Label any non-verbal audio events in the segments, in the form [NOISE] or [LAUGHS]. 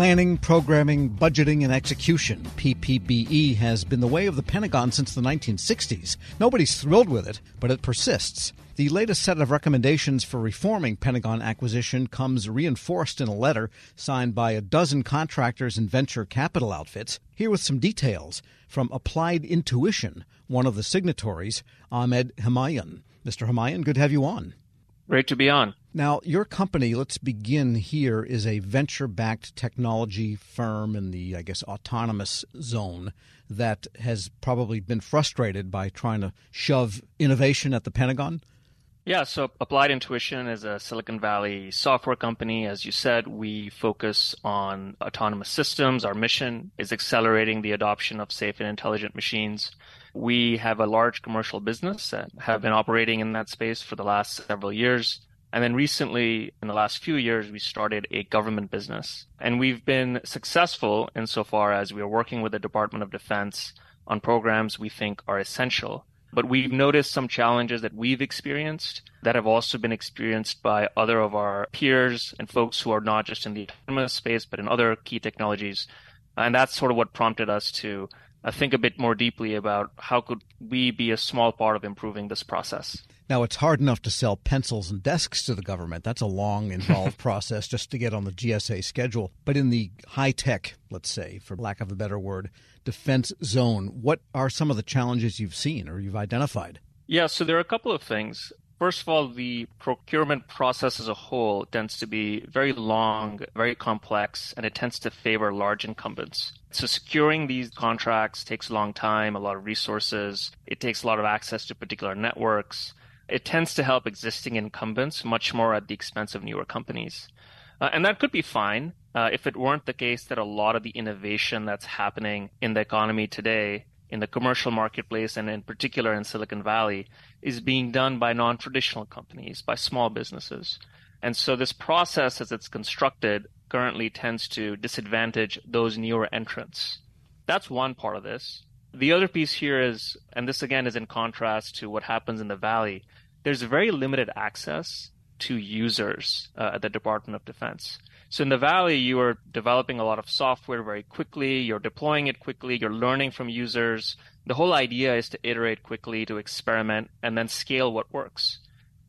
Planning, programming, budgeting, and execution. PPBE has been the way of the Pentagon since the 1960s. Nobody's thrilled with it, but it persists. The latest set of recommendations for reforming Pentagon acquisition comes reinforced in a letter signed by a dozen contractors and venture capital outfits. Here with some details from Applied Intuition, one of the signatories, Ahmed Humayun. Mr. Humayun, good to have you on. Great to be on. Now, your company, let's begin here, is a venture backed technology firm in the, I guess, autonomous zone that has probably been frustrated by trying to shove innovation at the Pentagon. Yeah, so Applied Intuition is a Silicon Valley software company. As you said, we focus on autonomous systems. Our mission is accelerating the adoption of safe and intelligent machines. We have a large commercial business and have been operating in that space for the last several years. And then recently, in the last few years, we started a government business. And we've been successful insofar as we are working with the Department of Defense on programs we think are essential. But we've noticed some challenges that we've experienced that have also been experienced by other of our peers and folks who are not just in the autonomous space, but in other key technologies. And that's sort of what prompted us to uh, think a bit more deeply about how could we be a small part of improving this process. Now, it's hard enough to sell pencils and desks to the government. That's a long, involved [LAUGHS] process just to get on the GSA schedule. But in the high tech, let's say, for lack of a better word, defense zone, what are some of the challenges you've seen or you've identified? Yeah, so there are a couple of things. First of all, the procurement process as a whole tends to be very long, very complex, and it tends to favor large incumbents. So securing these contracts takes a long time, a lot of resources. It takes a lot of access to particular networks it tends to help existing incumbents much more at the expense of newer companies. Uh, and that could be fine uh, if it weren't the case that a lot of the innovation that's happening in the economy today, in the commercial marketplace, and in particular in Silicon Valley, is being done by non traditional companies, by small businesses. And so this process, as it's constructed, currently tends to disadvantage those newer entrants. That's one part of this. The other piece here is, and this again is in contrast to what happens in the Valley, there's very limited access to users uh, at the Department of Defense. So in the Valley, you are developing a lot of software very quickly, you're deploying it quickly, you're learning from users. The whole idea is to iterate quickly, to experiment, and then scale what works.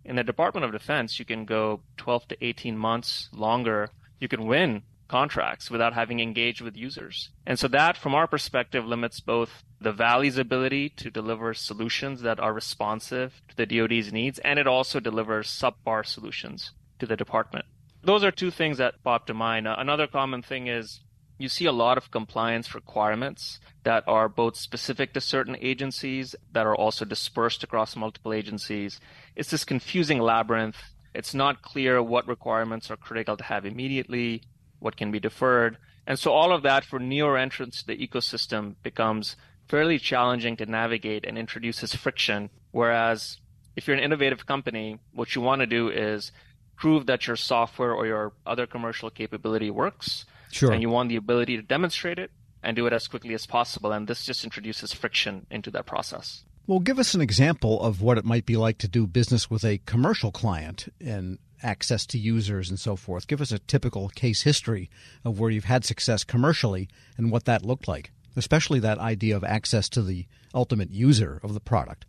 In the Department of Defense, you can go 12 to 18 months longer. You can win contracts without having engaged with users. And so that, from our perspective, limits both the Valley's ability to deliver solutions that are responsive to the DoD's needs, and it also delivers subpar solutions to the department. Those are two things that pop to mind. Uh, another common thing is you see a lot of compliance requirements that are both specific to certain agencies that are also dispersed across multiple agencies. It's this confusing labyrinth. It's not clear what requirements are critical to have immediately what can be deferred. And so all of that for newer entrants to the ecosystem becomes fairly challenging to navigate and introduces friction. Whereas if you're an innovative company, what you want to do is prove that your software or your other commercial capability works. Sure. And you want the ability to demonstrate it and do it as quickly as possible. And this just introduces friction into that process. Well, give us an example of what it might be like to do business with a commercial client and access to users and so forth. Give us a typical case history of where you've had success commercially and what that looked like, especially that idea of access to the ultimate user of the product.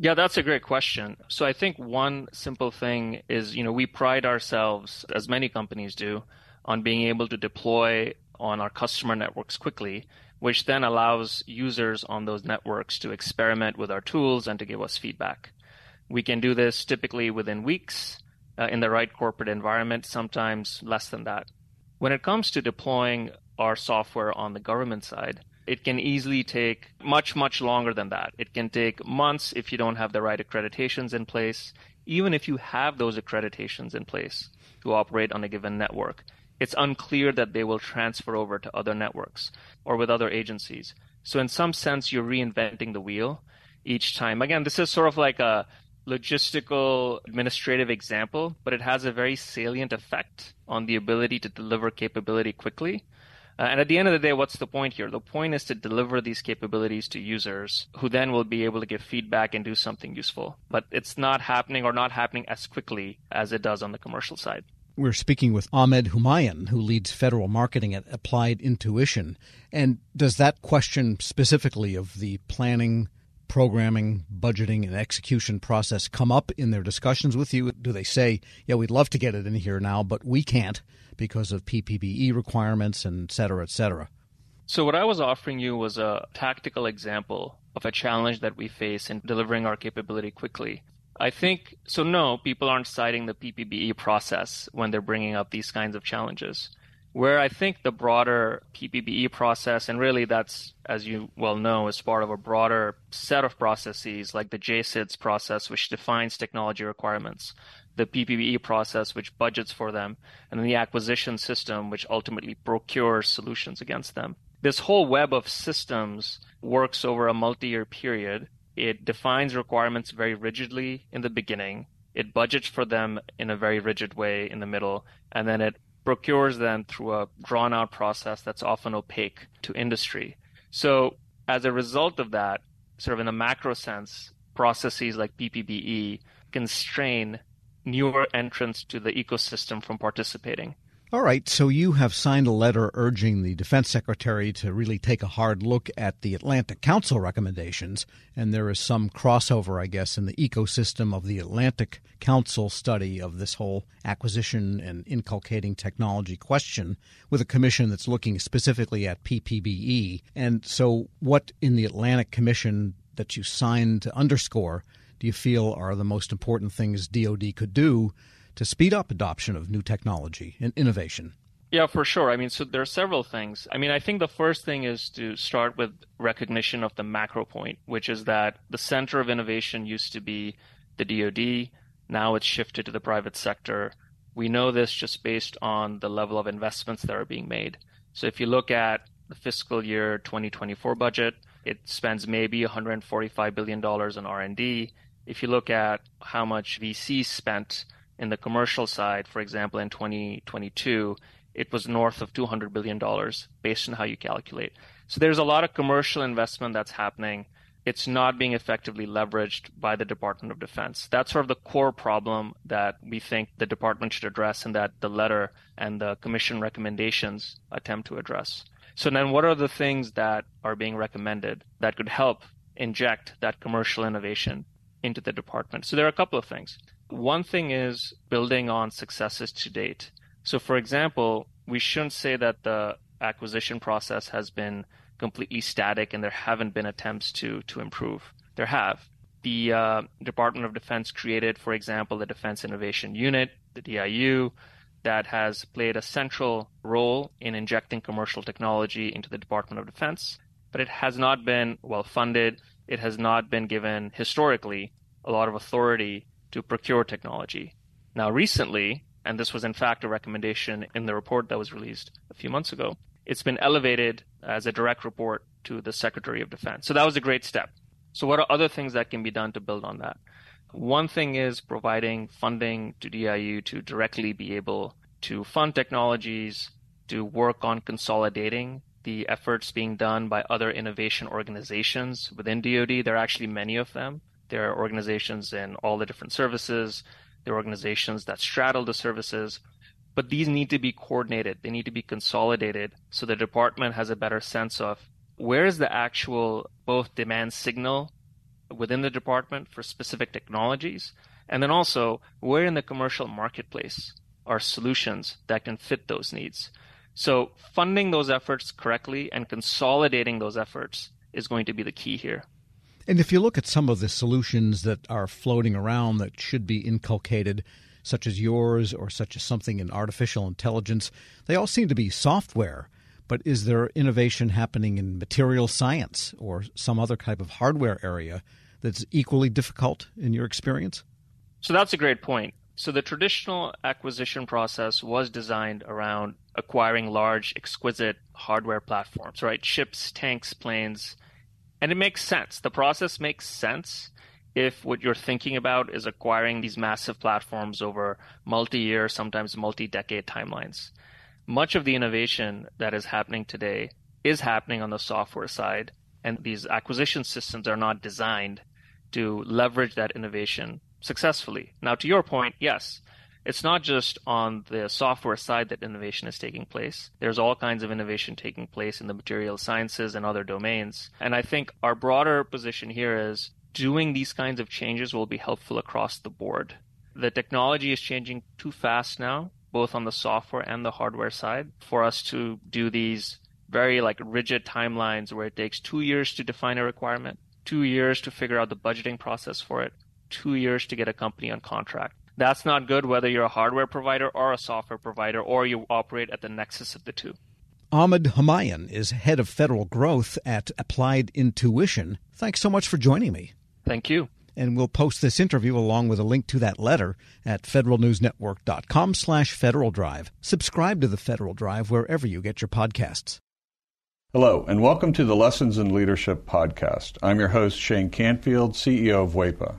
Yeah, that's a great question. So I think one simple thing is, you know, we pride ourselves, as many companies do, on being able to deploy on our customer networks quickly, which then allows users on those networks to experiment with our tools and to give us feedback. We can do this typically within weeks uh, in the right corporate environment, sometimes less than that. When it comes to deploying our software on the government side, it can easily take much, much longer than that. It can take months if you don't have the right accreditations in place. Even if you have those accreditations in place to operate on a given network, it's unclear that they will transfer over to other networks or with other agencies. So, in some sense, you're reinventing the wheel each time. Again, this is sort of like a logistical administrative example, but it has a very salient effect on the ability to deliver capability quickly. Uh, and at the end of the day, what's the point here? The point is to deliver these capabilities to users who then will be able to give feedback and do something useful. But it's not happening or not happening as quickly as it does on the commercial side. We're speaking with Ahmed Humayun, who leads federal marketing at Applied Intuition. And does that question specifically of the planning, programming, budgeting, and execution process come up in their discussions with you? Do they say, yeah, we'd love to get it in here now, but we can't because of PPBE requirements and et cetera, et cetera? So, what I was offering you was a tactical example of a challenge that we face in delivering our capability quickly. I think so. No, people aren't citing the PPBE process when they're bringing up these kinds of challenges. Where I think the broader PPBE process, and really that's, as you well know, is part of a broader set of processes like the JCIDS process, which defines technology requirements, the PPBE process, which budgets for them, and then the acquisition system, which ultimately procures solutions against them. This whole web of systems works over a multi year period it defines requirements very rigidly in the beginning. It budgets for them in a very rigid way in the middle, and then it procures them through a drawn out process that's often opaque to industry. So, as a result of that, sort of in a macro sense, processes like PPBE constrain newer entrants to the ecosystem from participating. All right, so you have signed a letter urging the Defense Secretary to really take a hard look at the Atlantic Council recommendations, and there is some crossover, I guess, in the ecosystem of the Atlantic Council study of this whole acquisition and inculcating technology question with a commission that's looking specifically at PPBE. And so, what in the Atlantic Commission that you signed to underscore do you feel are the most important things DoD could do? To speed up adoption of new technology and innovation? Yeah, for sure. I mean, so there are several things. I mean, I think the first thing is to start with recognition of the macro point, which is that the center of innovation used to be the DoD. Now it's shifted to the private sector. We know this just based on the level of investments that are being made. So if you look at the fiscal year 2024 budget, it spends maybe 145 billion dollars on R&D. If you look at how much VC spent in the commercial side, for example, in 2022, it was north of $200 billion based on how you calculate. So there's a lot of commercial investment that's happening. It's not being effectively leveraged by the Department of Defense. That's sort of the core problem that we think the department should address and that the letter and the commission recommendations attempt to address. So then what are the things that are being recommended that could help inject that commercial innovation into the department? So there are a couple of things. One thing is building on successes to date. So, for example, we shouldn't say that the acquisition process has been completely static and there haven't been attempts to to improve. There have. The uh, Department of Defense created, for example, the Defense Innovation Unit, the DIU, that has played a central role in injecting commercial technology into the Department of Defense, but it has not been well funded. It has not been given historically a lot of authority to procure technology. Now, recently, and this was in fact a recommendation in the report that was released a few months ago, it's been elevated as a direct report to the Secretary of Defense. So that was a great step. So, what are other things that can be done to build on that? One thing is providing funding to DIU to directly be able to fund technologies, to work on consolidating the efforts being done by other innovation organizations within DoD. There are actually many of them. There are organizations in all the different services. There are organizations that straddle the services. But these need to be coordinated. They need to be consolidated so the department has a better sense of where is the actual both demand signal within the department for specific technologies, and then also where in the commercial marketplace are solutions that can fit those needs. So funding those efforts correctly and consolidating those efforts is going to be the key here. And if you look at some of the solutions that are floating around that should be inculcated, such as yours or such as something in artificial intelligence, they all seem to be software. But is there innovation happening in material science or some other type of hardware area that's equally difficult in your experience? So that's a great point. So the traditional acquisition process was designed around acquiring large, exquisite hardware platforms, right? Ships, tanks, planes, and it makes sense. The process makes sense if what you're thinking about is acquiring these massive platforms over multi year, sometimes multi decade timelines. Much of the innovation that is happening today is happening on the software side, and these acquisition systems are not designed to leverage that innovation successfully. Now, to your point, yes, it's not just on the software side that innovation is taking place. There's all kinds of innovation taking place in the material sciences and other domains. And I think our broader position here is doing these kinds of changes will be helpful across the board. The technology is changing too fast now, both on the software and the hardware side, for us to do these very like rigid timelines where it takes two years to define a requirement, two years to figure out the budgeting process for it, two years to get a company on contract. That's not good whether you're a hardware provider or a software provider or you operate at the nexus of the two. Ahmed Humayun is head of federal growth at Applied Intuition. Thanks so much for joining me. Thank you. And we'll post this interview along with a link to that letter at federalnewsnetwork.com slash Federal Drive. Subscribe to the Federal Drive wherever you get your podcasts. Hello, and welcome to the Lessons in Leadership podcast. I'm your host, Shane Canfield, CEO of WEPA.